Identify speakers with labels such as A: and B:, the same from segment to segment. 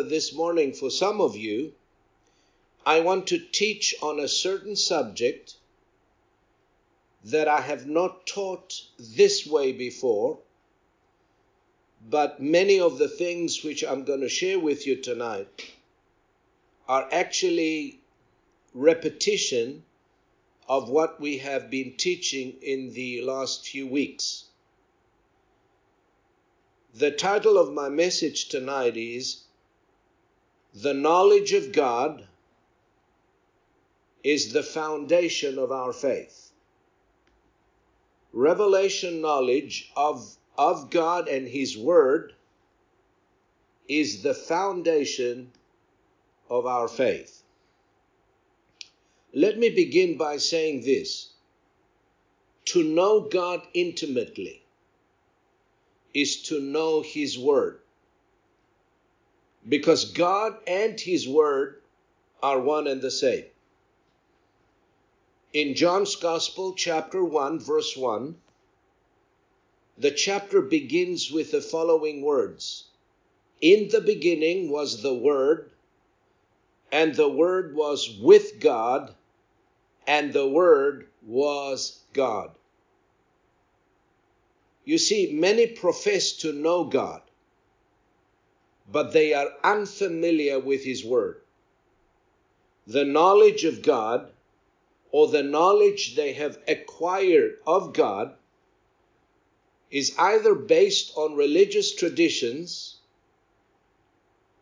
A: This morning for some of you, I want to teach on a certain subject that I have not taught this way before, but many of the things which I'm going to share with you tonight are actually repetition of what we have been teaching in the last few weeks. The title of my message tonight is The Knowledge of God is the Foundation of Our Faith. Revelation knowledge of, of God and His Word is the foundation of our faith. Let me begin by saying this to know God intimately is to know His Word. Because God and His Word are one and the same. In John's Gospel, chapter 1, verse 1, the chapter begins with the following words In the beginning was the Word, and the Word was with God, and the Word was God. You see, many profess to know God, but they are unfamiliar with His Word. The knowledge of God, or the knowledge they have acquired of God, is either based on religious traditions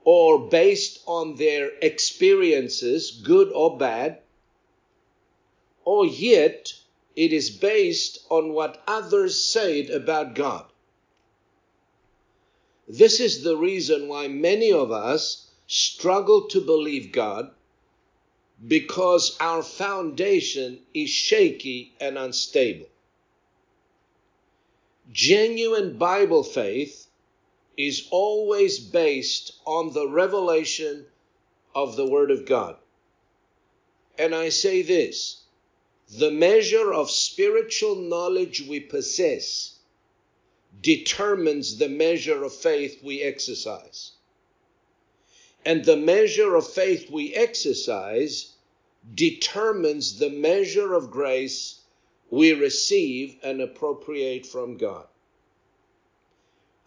A: or based on their experiences, good or bad, or yet it is based on what others said about God. This is the reason why many of us struggle to believe God because our foundation is shaky and unstable. Genuine Bible faith is always based on the revelation of the Word of God. And I say this the measure of spiritual knowledge we possess determines the measure of faith we exercise. And the measure of faith we exercise determines the measure of grace we receive and appropriate from God.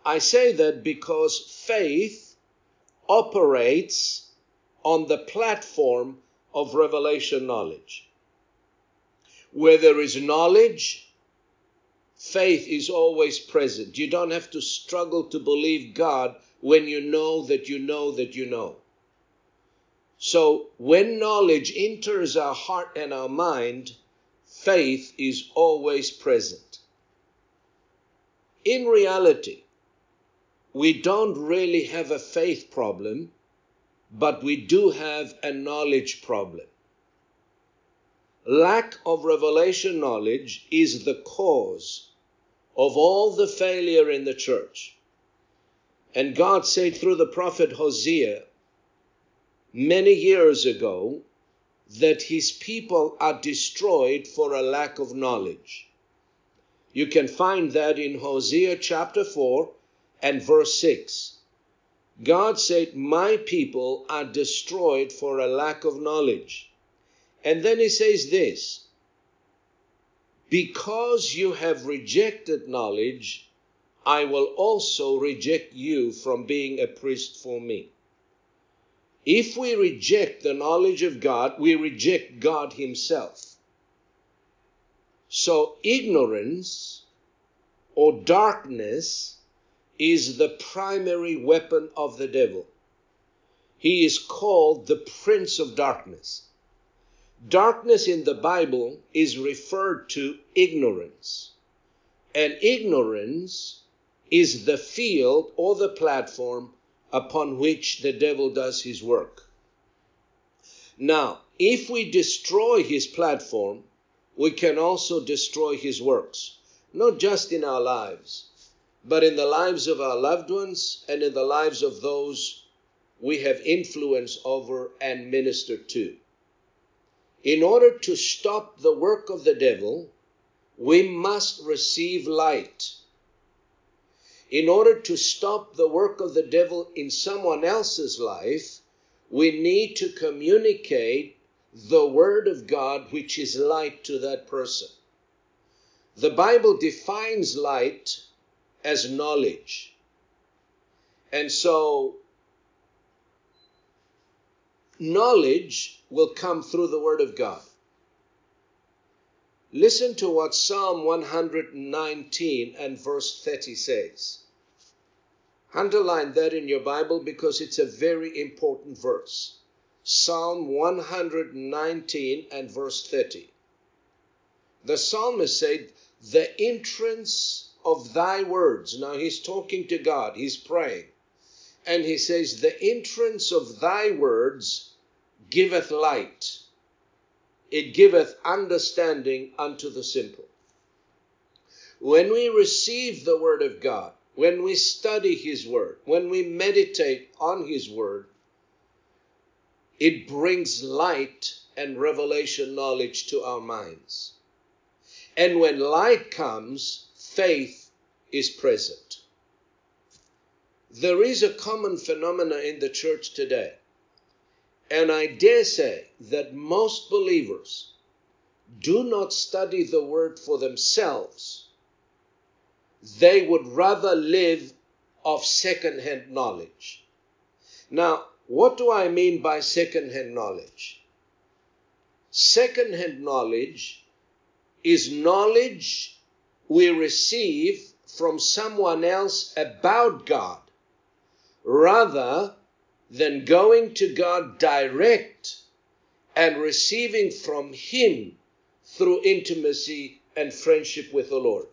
A: I say that because faith operates on the platform of revelation knowledge. Where there is knowledge, faith is always present. You don't have to struggle to believe God when you know that you know that you know. So when knowledge enters our heart and our mind, faith is always present. In reality, we don't really have a faith problem, but we do have a knowledge problem. Lack of revelation knowledge is the cause of all the failure in the church. And God said through the prophet Hosea many years ago that his people are destroyed for a lack of knowledge. You can find that in Hosea chapter 4 and verse 6. God said, My people are destroyed for a lack of knowledge. And then he says this Because you have rejected knowledge, I will also reject you from being a priest for me. If we reject the knowledge of God, we reject God Himself. So, ignorance or darkness is the primary weapon of the devil. He is called the prince of darkness. Darkness in the Bible is referred to ignorance. And ignorance is the field or the platform upon which the devil does his work. Now, if we destroy his platform, we can also destroy his works, not just in our lives, but in the lives of our loved ones and in the lives of those we have influence over and minister to. In order to stop the work of the devil, we must receive light. In order to stop the work of the devil in someone else's life, we need to communicate the Word of God, which is light to that person. The Bible defines light as knowledge. And so, knowledge will come through the Word of God. Listen to what Psalm 119 and verse 30 says. Underline that in your Bible because it's a very important verse. Psalm 119 and verse 30. The psalmist said, The entrance of thy words. Now he's talking to God, he's praying. And he says, The entrance of thy words giveth light, it giveth understanding unto the simple. When we receive the word of God, when we study his word, when we meditate on his word, it brings light and revelation knowledge to our minds. And when light comes, faith is present. There is a common phenomena in the church today. And I dare say that most believers do not study the word for themselves. They would rather live of second-hand knowledge. Now, what do I mean by second-hand knowledge? Second-hand knowledge is knowledge we receive from someone else about God rather than going to God direct and receiving from Him through intimacy and friendship with the Lord.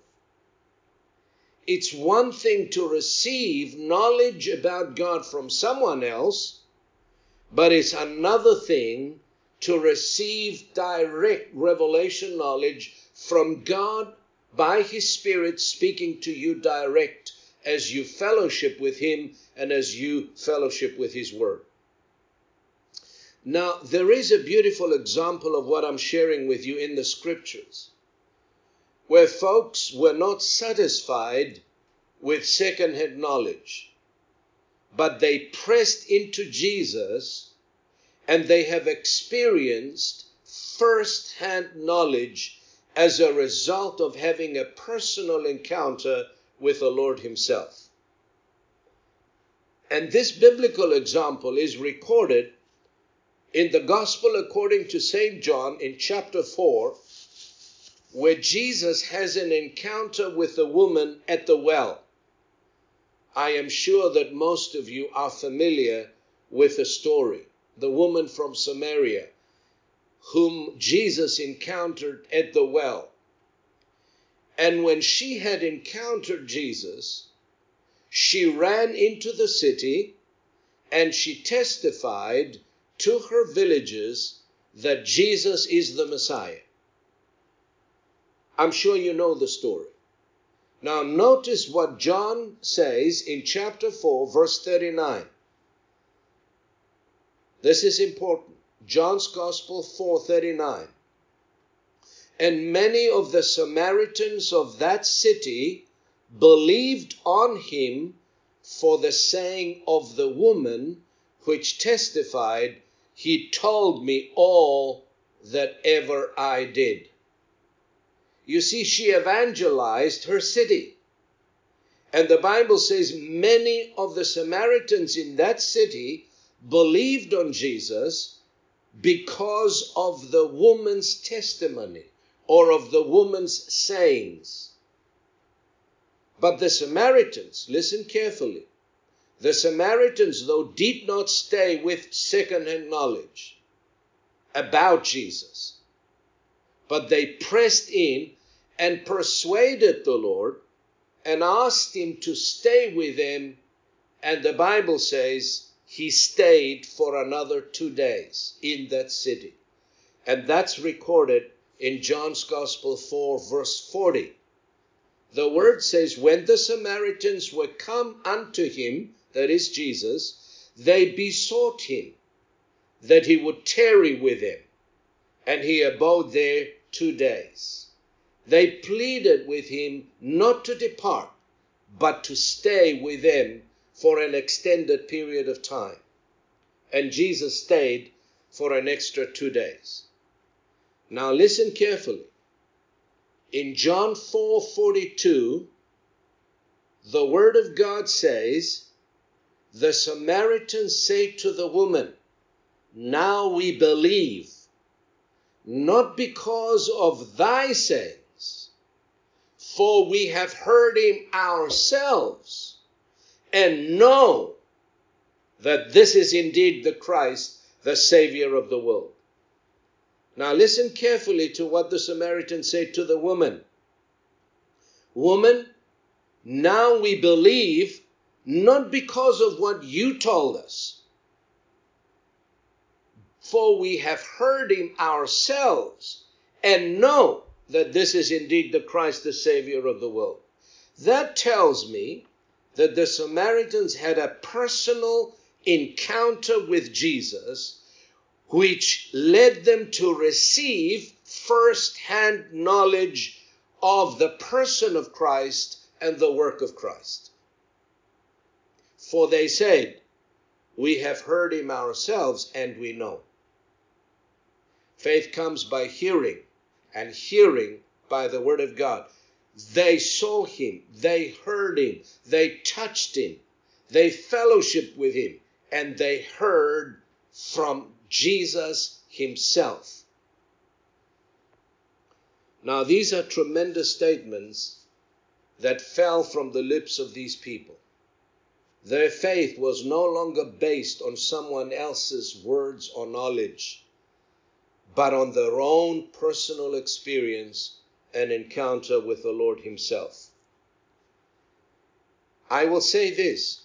A: It's one thing to receive knowledge about God from someone else but it's another thing to receive direct revelation knowledge from God by His Spirit speaking to you direct as you fellowship with Him and as you fellowship with His Word. Now, there is a beautiful example of what I'm sharing with you in the scriptures, where folks were not satisfied with second-hand knowledge but they pressed into Jesus and they have experienced first hand knowledge as a result of having a personal encounter with the Lord Himself. And this biblical example is recorded in the Gospel according to St. John in chapter 4, where Jesus has an encounter with a woman at the well. I am sure that most of you are familiar with the story. The woman from Samaria whom Jesus encountered at the well. And when she had encountered Jesus, she ran into the city and she testified to her villagers that Jesus is the Messiah. I'm sure you know the story. Now, notice what John says in chapter 4, verse 39. This is important. John's Gospel 4:39. And many of the Samaritans of that city believed on him for the saying of the woman which testified, He told me all that ever I did. You see, she evangelized her city. And the Bible says many of the Samaritans in that city believed on Jesus because of the woman's testimony or of the woman's sayings. But the Samaritans, listen carefully, the Samaritans, though, did not stay with second hand knowledge. about Jesus. But they pressed in and persuaded the Lord and asked him to stay with them. And the Bible says he stayed for another two days in that city. And that's recorded in John's Gospel 4, verse 40. The word says, When the Samaritans were come unto him, that is Jesus, they besought him that he would tarry with them, and he abode there two days. They pleaded with him not to depart, but to stay with them for an extended period of time. And Jesus stayed for an extra two days. Now listen carefully. In John 4:42, the word of God says, the Samaritans say to the woman, Now we believe, not because of thy sayings, for we have heard him ourselves, and know that this is indeed the Christ, the Savior of the world. Now listen carefully to what the Samaritan said to the woman. Woman, now we believe not because of what you told us, for we have heard him ourselves and know that this is indeed the Christ, the Savior of the world. That tells me that the Samaritans had a personal encounter with Jesus, which led them to receive first hand knowledge of the person of Christ and the work of Christ. For they said, We have heard him ourselves and we know. Faith comes by hearing, and hearing by the word of God. They saw him, they heard him, they touched him, they fellowshiped with him, and they heard from Jesus himself. Now, these are tremendous statements that fell from the lips of these people. Their faith was no longer based on someone else's words or knowledge, but on their own personal experience and encounter with the Lord Himself. I will say this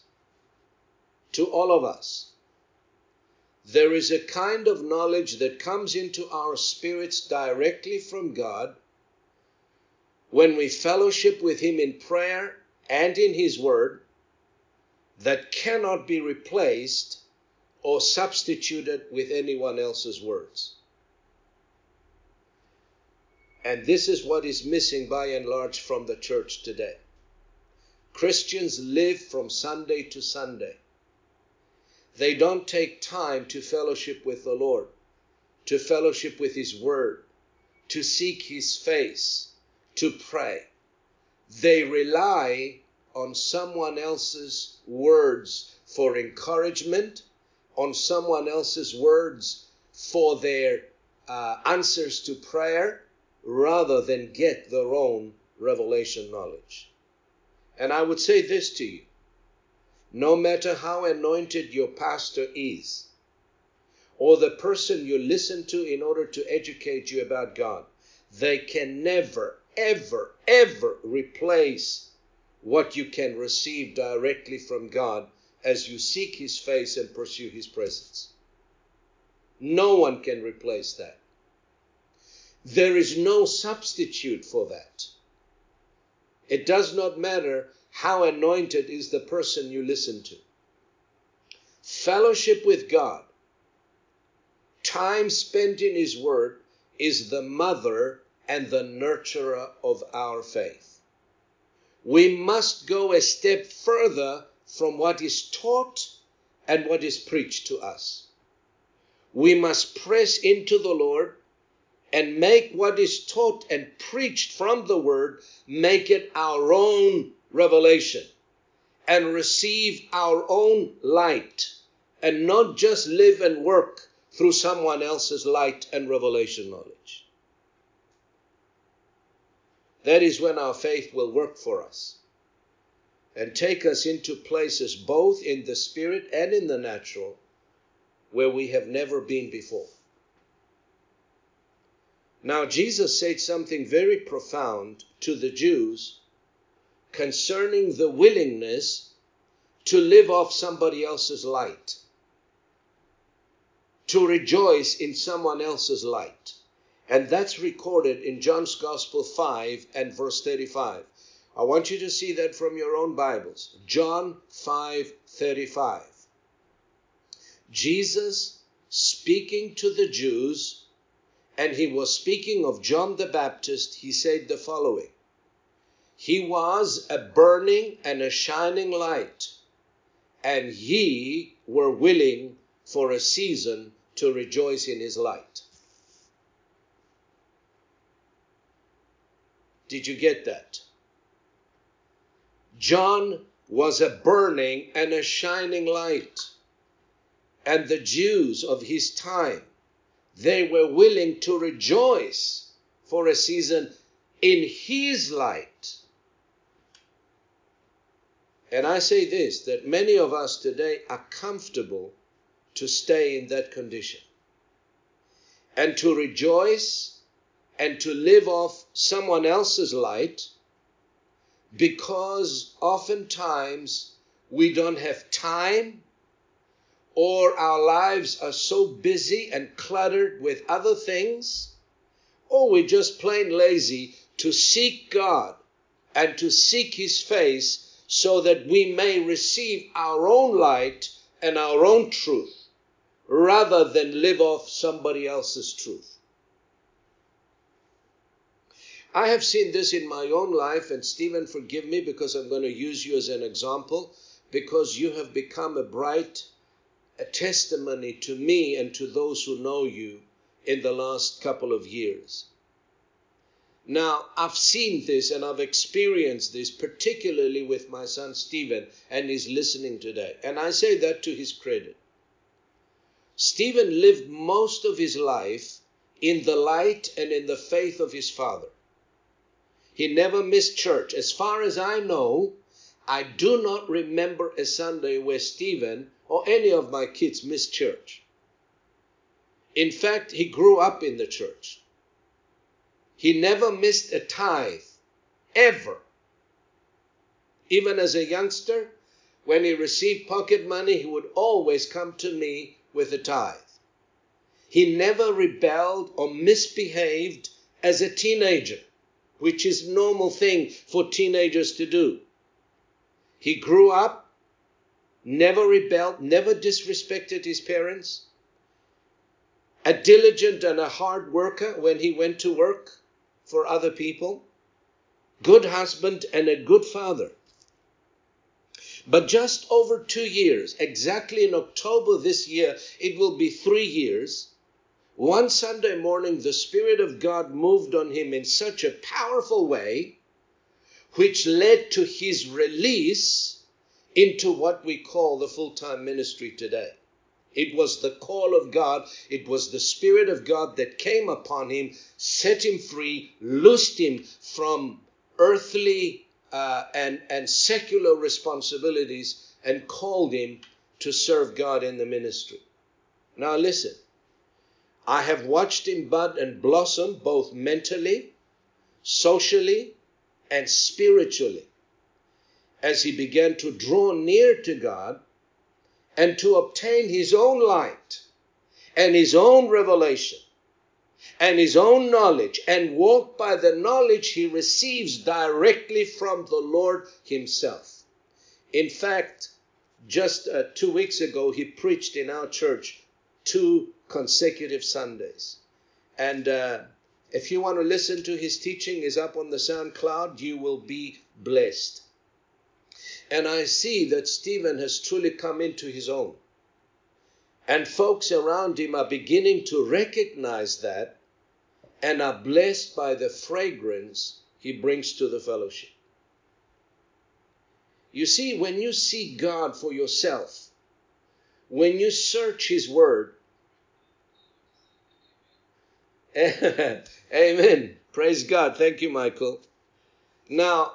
A: to all of us. There is a kind of knowledge that comes into our spirits directly from God when we fellowship with Him in prayer and in His Word that cannot be replaced or substituted with anyone else's words. And this is what is missing by and large from the church today. Christians live from Sunday to Sunday. They don't take time to fellowship with the Lord, to fellowship with His Word, to seek His face, to pray. They rely on someone else's words for encouragement, on someone else's words for their uh, answers to prayer, rather than get their own revelation knowledge. And I would say this to you no matter how anointed your pastor is, or the person you listen to in order to educate you about God, they can never, ever, ever replace what you can receive directly from God as you seek His face and pursue His presence. No one can replace that. There is no substitute for that. It does not matter how anointed is the person you listen to. Fellowship with God, time spent in His Word, is the mother and the nurturer of our faith we must go a step further from what is taught and what is preached to us. We must press into the Lord and make what is taught and preached from the Word, make it our own revelation and receive our own light and not just live and work through someone else's light and revelation knowledge. That is when our faith will work for us and take us into places both in the spirit and in the natural where we have never been before. Now, Jesus said something very profound to the Jews concerning the willingness to live off somebody else's light, to rejoice in someone else's light. And that's recorded in John's Gospel 5 and verse 35. I want you to see that from your own Bibles. John 5 35. Jesus speaking to the Jews, and he was speaking of John the Baptist, he said the following He was a burning and a shining light, and ye were willing for a season to rejoice in his light. Did you get that? John was a burning and a shining light. And the Jews of his time, they were willing to rejoice for a season in his light. And I say this that many of us today are comfortable to stay in that condition and to rejoice and to live off someone else's light because oftentimes we don't have time or our lives are so busy and cluttered with other things, or we're just plain lazy to seek God and to seek His face so that we may receive our own light and our own truth rather than live off somebody else's truth. I have seen this in my own life, and Stephen, forgive me because I'm going to use you as an example, because you have become a bright a testimony to me and to those who know you in the last couple of years. Now, I've seen this and I've experienced this, particularly with my son Stephen, and he's listening today. And I say that to his credit. Stephen lived most of his life in the light and in the faith of his father. He never missed church. As far as I know, I do not remember a Sunday where Stephen or any of my kids missed church. In fact, he grew up in the church. He never missed a tithe, ever. Even as a youngster, when he received pocket money, he would always come to me with a tithe. He never rebelled or misbehaved as a teenager which is normal thing for teenagers to do. He grew up, never rebelled, never disrespected his parents, a diligent and a hard worker when he went to work for other people, good husband and a good father. But just over two years, exactly in October this year, it will be three years one Sunday morning, the Spirit of God moved on him in such a powerful way, which led to his release into what we call the full time ministry today. It was the call of God, it was the Spirit of God that came upon him, set him free, loosed him from earthly uh, and, and secular responsibilities, and called him to serve God in the ministry. Now, listen I have watched him bud and blossom both mentally, socially, and spiritually as he began to draw near to God and to obtain his own light and his own revelation and his own knowledge and walk by the knowledge he receives directly from the Lord himself. In fact, just uh, two weeks ago, he preached in our church two consecutive Sundays. And uh, if you want to listen to his teaching, is up on the SoundCloud. You will be blessed. And I see that Stephen has truly come into his own. And folks around him are beginning to recognize that and are blessed by the fragrance he brings to the fellowship. You see, when you see God for yourself, when you search His Word, Amen. Praise God. Thank you, Michael. Now,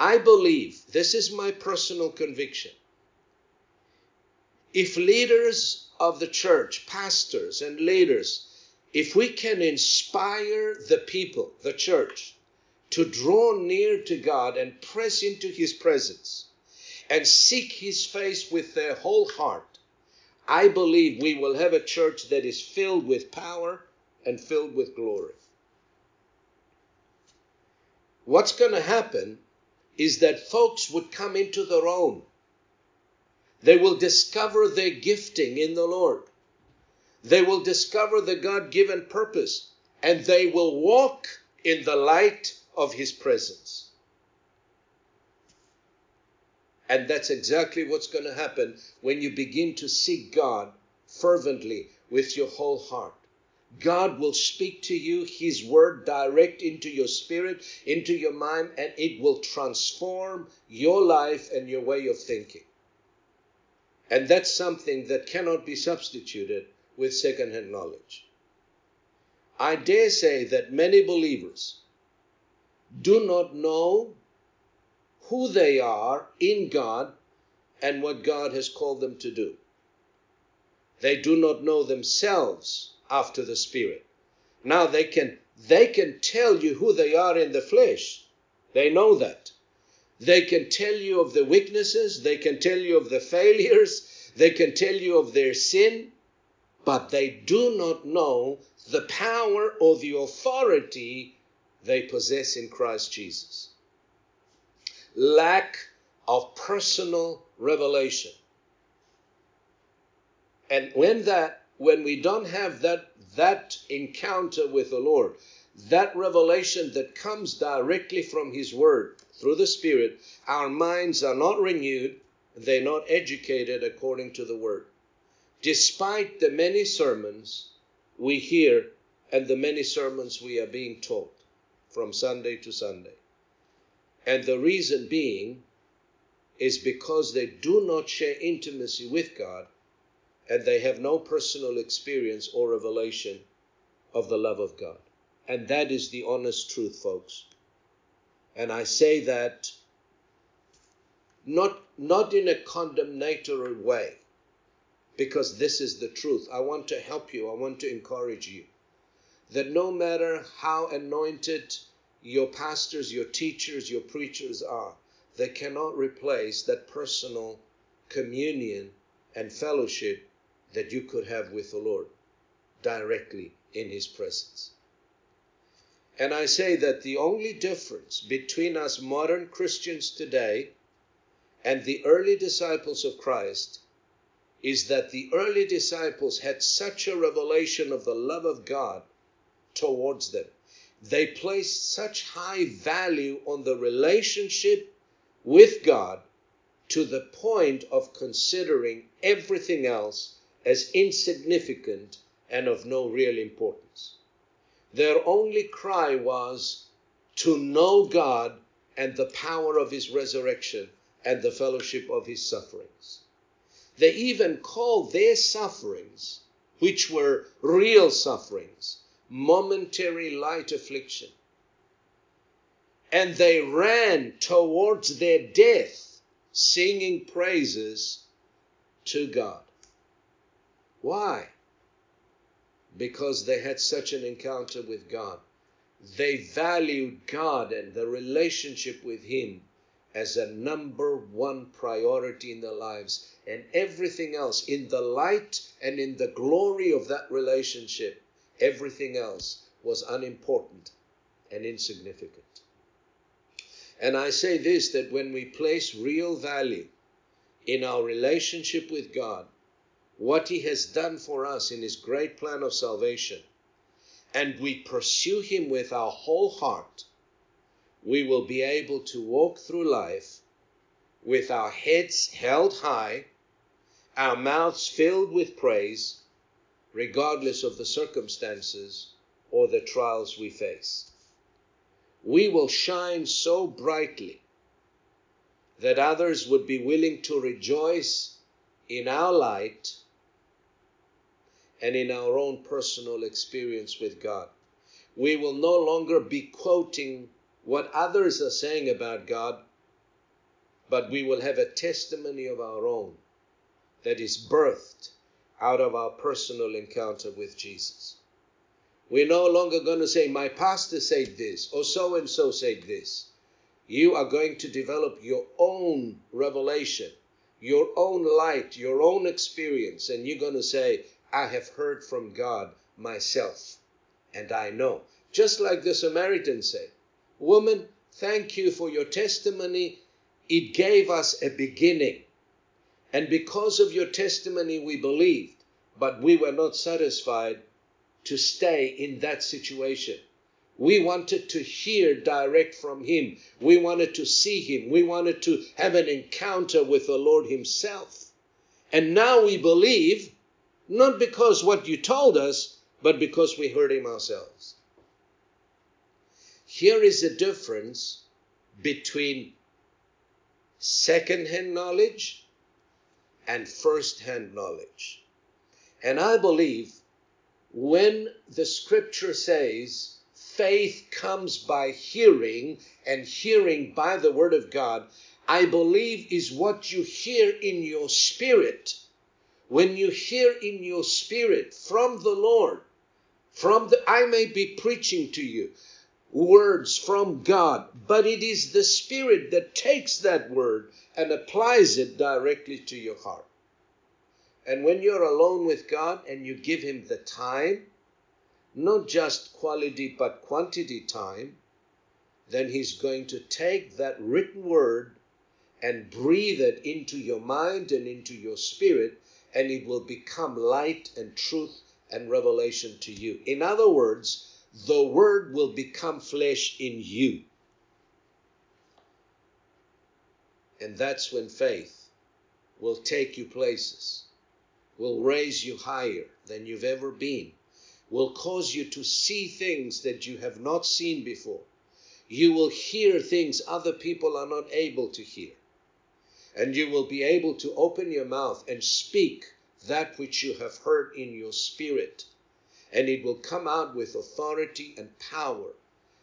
A: I believe, this is my personal conviction. If leaders of the church, pastors and leaders, if we can inspire the people, the church, to draw near to God and press into His presence and seek His face with their whole heart, I believe we will have a church that is filled with power and filled with glory. What's going to happen is that folks would come into their own. They will discover their gifting in the Lord. They will discover the God given purpose and they will walk in the light of His presence. And that's exactly what's going to happen when you begin to seek God fervently with your whole heart. God will speak to you His word direct into your spirit, into your mind, and it will transform your life and your way of thinking. And that's something that cannot be substituted with second-hand knowledge. I dare say that many believers do not know who they are in God and what God has called them to do. They do not know themselves after the Spirit. Now they can they can tell you who they are in the flesh. They know that. They can tell you of the weaknesses, they can tell you of the failures, they can tell you of their sin, but they do not know the power or the authority they possess in Christ Jesus. Lack of personal revelation. And when that when we don't have that that encounter with the Lord, that revelation that comes directly from his word through the spirit, our minds are not renewed, they're not educated according to the word. Despite the many sermons we hear and the many sermons we are being taught from Sunday to Sunday. And the reason being is because they do not share intimacy with God and they have no personal experience or revelation of the love of God. And that is the honest truth, folks. And I say that not, not in a condemnatory way, because this is the truth. I want to help you, I want to encourage you that no matter how anointed your pastors, your teachers, your preachers are, they cannot replace that personal communion and fellowship that you could have with the Lord directly in His presence. And I say that the only difference between us modern Christians today and the early disciples of Christ is that the early disciples had such a revelation of the love of God towards them. They placed such high value on the relationship with God to the point of considering everything else as insignificant and of no real importance. Their only cry was to know God and the power of His resurrection and the fellowship of His sufferings. They even called their sufferings, which were real sufferings, momentary light affliction. And they ran towards their death, singing praises to God. Why? Because they had such an encounter with God. They valued God and the relationship with Him as a number one priority in their lives, and everything else in the light and in the glory of that relationship Everything else was unimportant and insignificant. And I say this that when we place real value in our relationship with God, what He has done for us in His great plan of salvation, and we pursue Him with our whole heart, we will be able to walk through life with our heads held high, our mouths filled with praise, regardless of the circumstances or the trials we face. We will shine so brightly that others would be willing to rejoice in our light and in our own personal experience with God. We will no longer be quoting what others are saying about God, but we will have a testimony of our own that is birthed out of our personal encounter with Jesus. We're no longer going to say, my pastor said this, or so and so said this. You are going to develop your own revelation, your own light, your own experience, and you're going to say, I have heard from God myself, and I know. Just like the Samaritan said, Woman, thank you for your testimony. It gave us a beginning. And because of your testimony, we believed, but we were not satisfied to stay in that situation. We wanted to hear direct from Him. We wanted to see Him. We wanted to have an encounter with the Lord Himself. And now we believe, not because what you told us, but because we heard Him ourselves. Here is the difference between second-hand knowledge and first-hand knowledge. And I believe when the scripture says faith comes by hearing and hearing by the word of God, I believe is what you hear in your spirit. When you hear in your spirit from the Lord, from the, I may be preaching to you words from God, but it is the Spirit that takes that word and applies it directly to your heart. And when you're alone with God and you give Him the time, not just quality but quantity time, then He's going to take that written word and breathe it into your mind and into your spirit, and it will become light and truth and revelation to you. In other words, the word will become flesh in you. And that's when faith will take you places, will raise you higher than you've ever been, will cause you to see things that you have not seen before. You will hear things other people are not able to hear. And you will be able to open your mouth and speak that which you have heard in your spirit and it will come out with authority and power.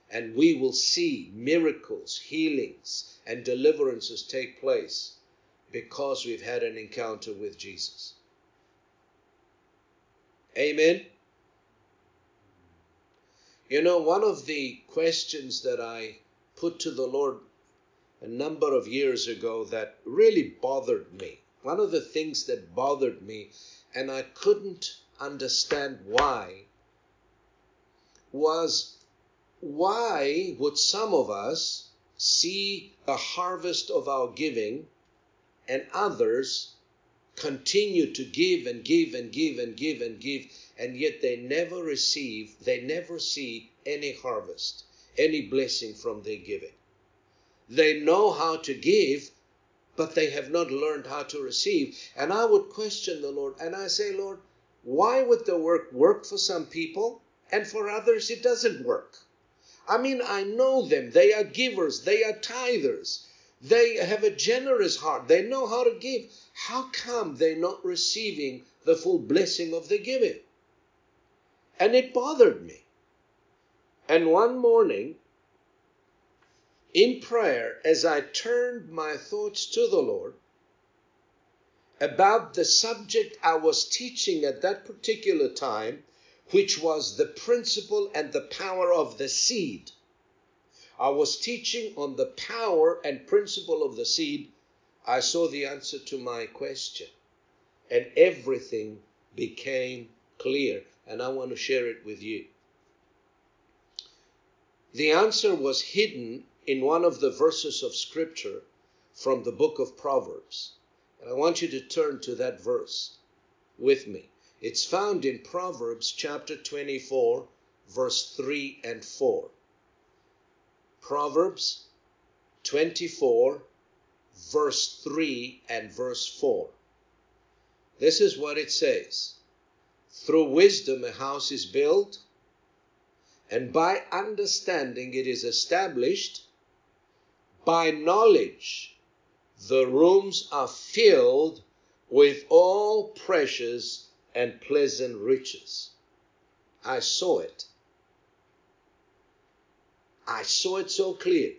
A: And we will see miracles, healings, and deliverances take place because we've had an encounter with Jesus. Amen. You know, one of the questions that I put to the Lord a number of years ago that really bothered me, one of the things that bothered me, and I couldn't understand why was why would some of us see the harvest of our giving and others continue to give and give and give and give and give and yet they never receive they never see any harvest any blessing from their giving they know how to give but they have not learned how to receive and i would question the lord and i say lord why would the work work for some people and for others it doesn't work? I mean, I know them. They are givers, they are tithers, they have a generous heart, they know how to give. How come they're not receiving the full blessing of the giving? And it bothered me. And one morning, in prayer, as I turned my thoughts to the Lord, about the subject I was teaching at that particular time, which was the principle and the power of the seed. I was teaching on the power and principle of the seed. I saw the answer to my question, and everything became clear, and I want to share it with you. The answer was hidden in one of the verses of Scripture from the book of Proverbs. And I want you to turn to that verse with me. It's found in Proverbs chapter 24, verse 3 and 4. Proverbs 24, verse 3 and verse 4. This is what it says Through wisdom a house is built, and by understanding it is established. By knowledge the rooms are filled with all precious and pleasant riches. I saw it. I saw it so clear.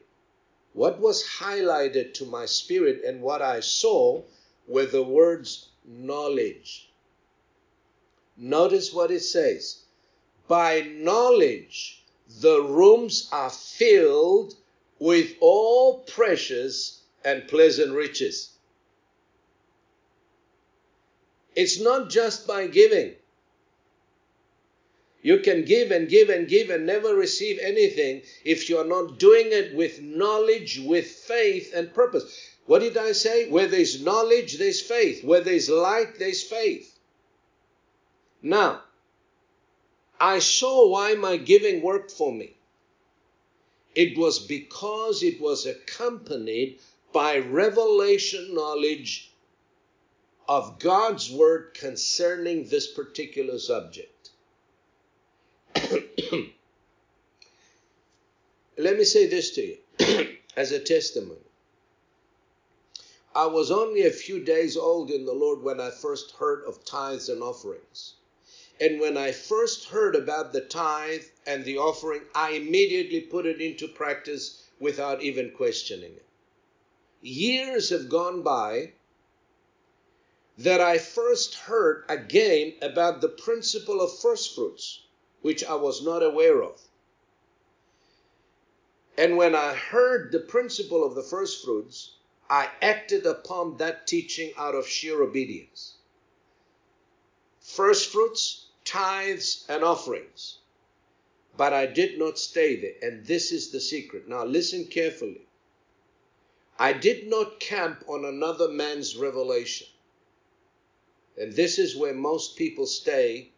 A: What was highlighted to my spirit and what I saw were the words knowledge. Notice what it says by knowledge the rooms are filled with all precious and pleasant riches. It's not just by giving. You can give and give and give and never receive anything if you are not doing it with knowledge, with faith and purpose. What did I say? Where there's knowledge, there's faith. Where there's light, there's faith. Now, I saw why my giving worked for me. It was because it was accompanied by revelation knowledge of God's word concerning this particular subject. Let me say this to you as a testimony. I was only a few days old in the Lord when I first heard of tithes and offerings. And when I first heard about the tithe and the offering, I immediately put it into practice without even questioning it. Years have gone by that I first heard again about the principle of first fruits, which I was not aware of. And when I heard the principle of the first fruits, I acted upon that teaching out of sheer obedience. First fruits, tithes, and offerings. But I did not stay there. And this is the secret. Now listen carefully. I did not camp on another man's revelation. And this is where most people stay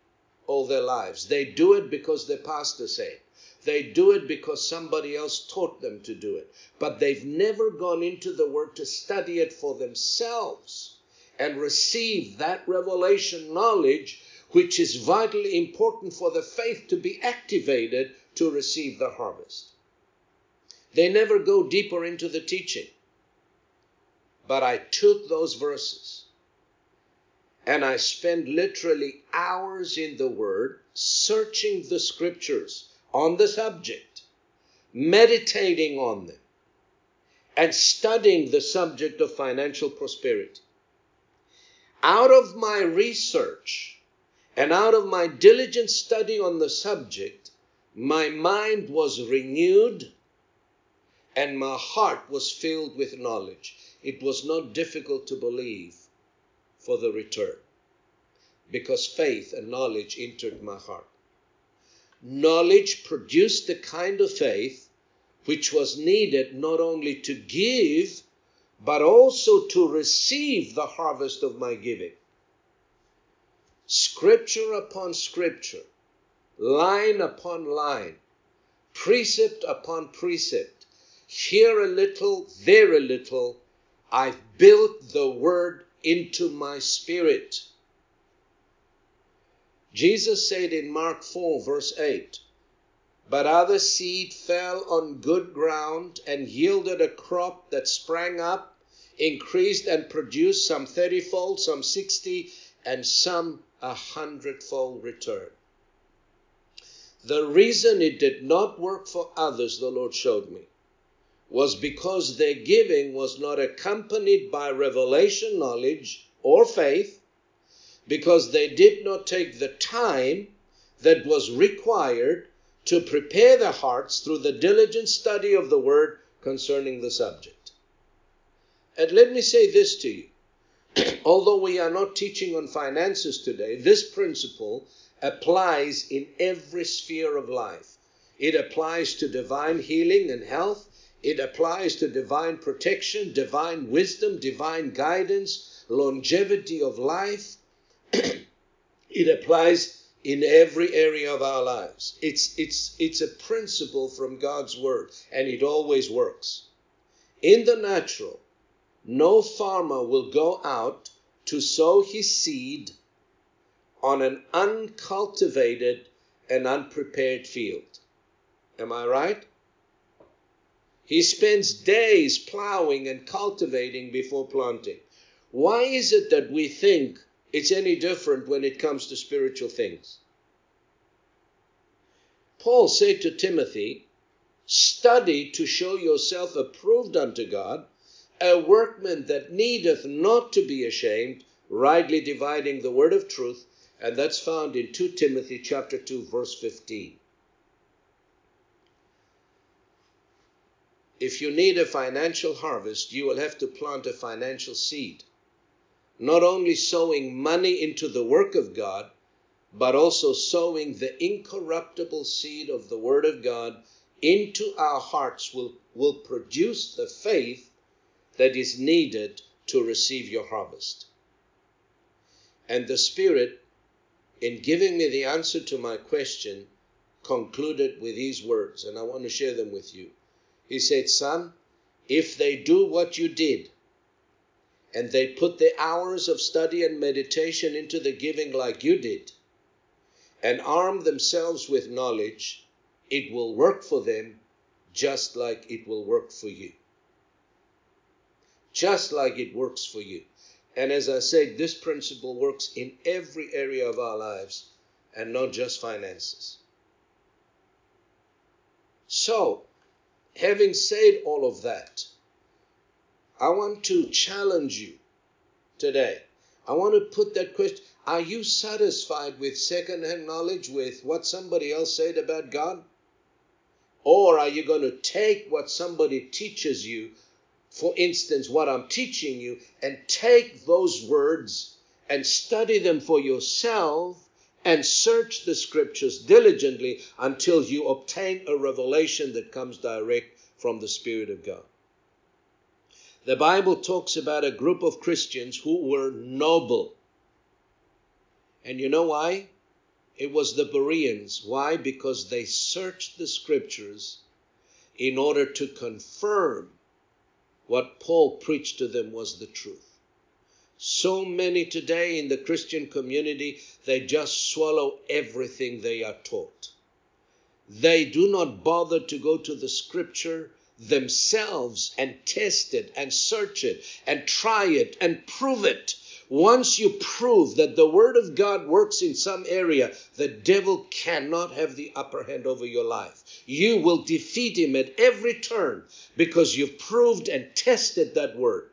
A: all their lives. They do it because their pastor said. They do it because somebody else taught them to do it. But they've never gone into the Word to study it for themselves and receive that revelation knowledge, which is vitally important for the faith to be activated to receive the harvest. They never go deeper into the teaching. But I took those verses and I spent literally hours in the Word searching the scriptures on the subject, meditating on them, and studying the subject of financial prosperity. Out of my research and out of my diligent study on the subject, my mind was renewed and my heart was filled with knowledge. It was not difficult to believe for the return because faith and knowledge entered my heart knowledge produced the kind of faith which was needed not only to give, but also to receive the harvest of my giving. Scripture upon scripture, line upon line, precept upon precept, here a little, there a little, I've built the word into my spirit. Jesus said in Mark 4, verse 8, But other seed fell on good ground and yielded a crop that sprang up, increased, and produced some thirtyfold, some sixty, and some a hundredfold return. The reason it did not work for others, the Lord showed me, was because their giving was not accompanied by revelation knowledge or faith because they did not take the time that was required to prepare their hearts through the diligent study of the Word concerning the subject. And let me say this to you. Although we are not teaching on finances today, this principle applies in every sphere of life. It applies to divine healing and health. It applies to divine protection, divine wisdom, divine guidance, longevity of life, it applies in every area of our lives. It's, it's, it's a principle from God's Word, and it always works. In the natural, no farmer will go out to sow his seed on an uncultivated and unprepared field. Am I right? He spends days plowing and cultivating before planting. Why is it that we think it's any different when it comes to spiritual things. Paul said to Timothy, Study to show yourself approved unto God, a workman that needeth not to be ashamed, rightly dividing the word of truth. And that's found in 2 Timothy chapter 2 verse 15. If you need a financial harvest, you will have to plant a financial seed. Not only sowing money into the work of God, but also sowing the incorruptible seed of the Word of God into our hearts will, will produce the faith that is needed to receive your harvest. And the Spirit, in giving me the answer to my question, concluded with these words, and I want to share them with you. He said, Son, if they do what you did, and they put the hours of study and meditation into the giving like you did, and arm themselves with knowledge, it will work for them just like it will work for you. Just like it works for you. And as I said, this principle works in every area of our lives and not just finances. So, having said all of that, I want to challenge you today. I want to put that question Are you satisfied with secondhand knowledge, with what somebody else said about God? Or are you going to take what somebody teaches you, for instance, what I'm teaching you, and take those words and study them for yourself and search the scriptures diligently until you obtain a revelation that comes direct from the Spirit of God? The Bible talks about a group of Christians who were noble. And you know why? It was the Bereans. Why? Because they searched the scriptures in order to confirm what Paul preached to them was the truth. So many today in the Christian community, they just swallow everything they are taught. They do not bother to go to the scripture themselves and test it and search it and try it and prove it once you prove that the Word of God works in some area, the devil cannot have the upper hand over your life. You will defeat him at every turn because you've proved and tested that Word.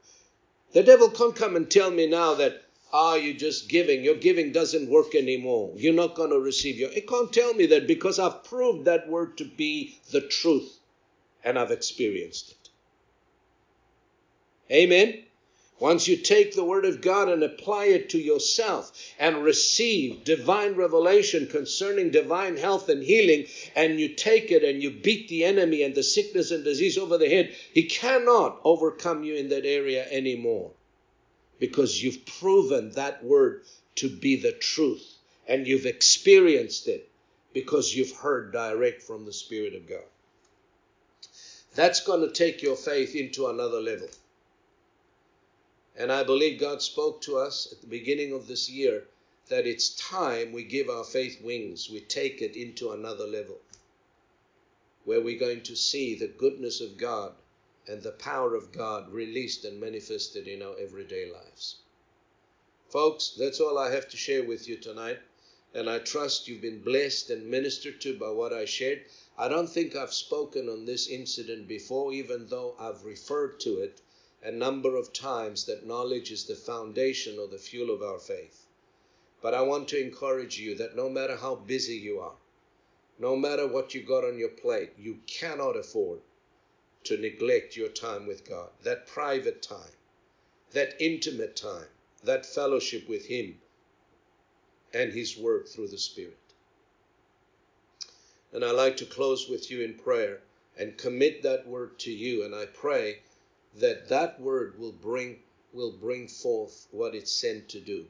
A: The devil can't come and tell me now that, ah, you're just giving. Your giving doesn't work anymore. You're not going to receive your. It can't tell me that because I've proved that Word to be the truth and I've experienced it. Amen. Once you take the Word of God and apply it to yourself and receive divine revelation concerning divine health and healing, and you take it and you beat the enemy and the sickness and disease over the head, he cannot overcome you in that area anymore because you've proven that Word to be the truth and you've experienced it because you've heard direct from the Spirit of God. That's going to take your faith into another level. And I believe God spoke to us at the beginning of this year that it's time we give our faith wings. We take it into another level where we're going to see the goodness of God and the power of God released and manifested in our everyday lives. Folks, that's all I have to share with you tonight. And I trust you've been blessed and ministered to by what I shared. I don't think I've spoken on this incident before, even though I've referred to it a number of times that knowledge is the foundation or the fuel of our faith. But I want to encourage you that no matter how busy you are, no matter what you got on your plate, you cannot afford to neglect your time with God, that private time, that intimate time, that fellowship with Him and His Word through the Spirit. And I like to close with you in prayer and commit that word to you. And I pray that that word will bring will bring forth what it's sent to do.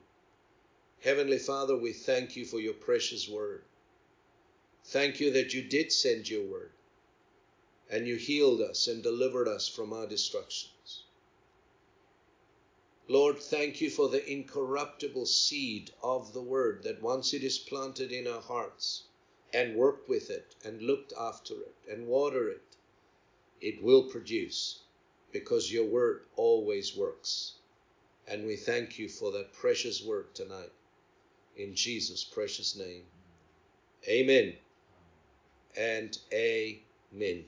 A: Heavenly Father, we thank you for your precious word. Thank you that you did send your word and you healed us and delivered us from our destructions. Lord, thank you for the incorruptible seed of the word that once it is planted in our hearts and worked with it and looked after it and water it, it will produce because your word always works. And we thank you for that precious word tonight. In Jesus' precious name. Amen and amen.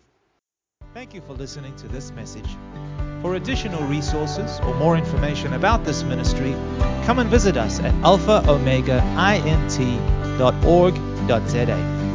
B: Thank you for listening to this message. For additional resources or more information about this ministry, come and visit us at alphaomegaint.org.za.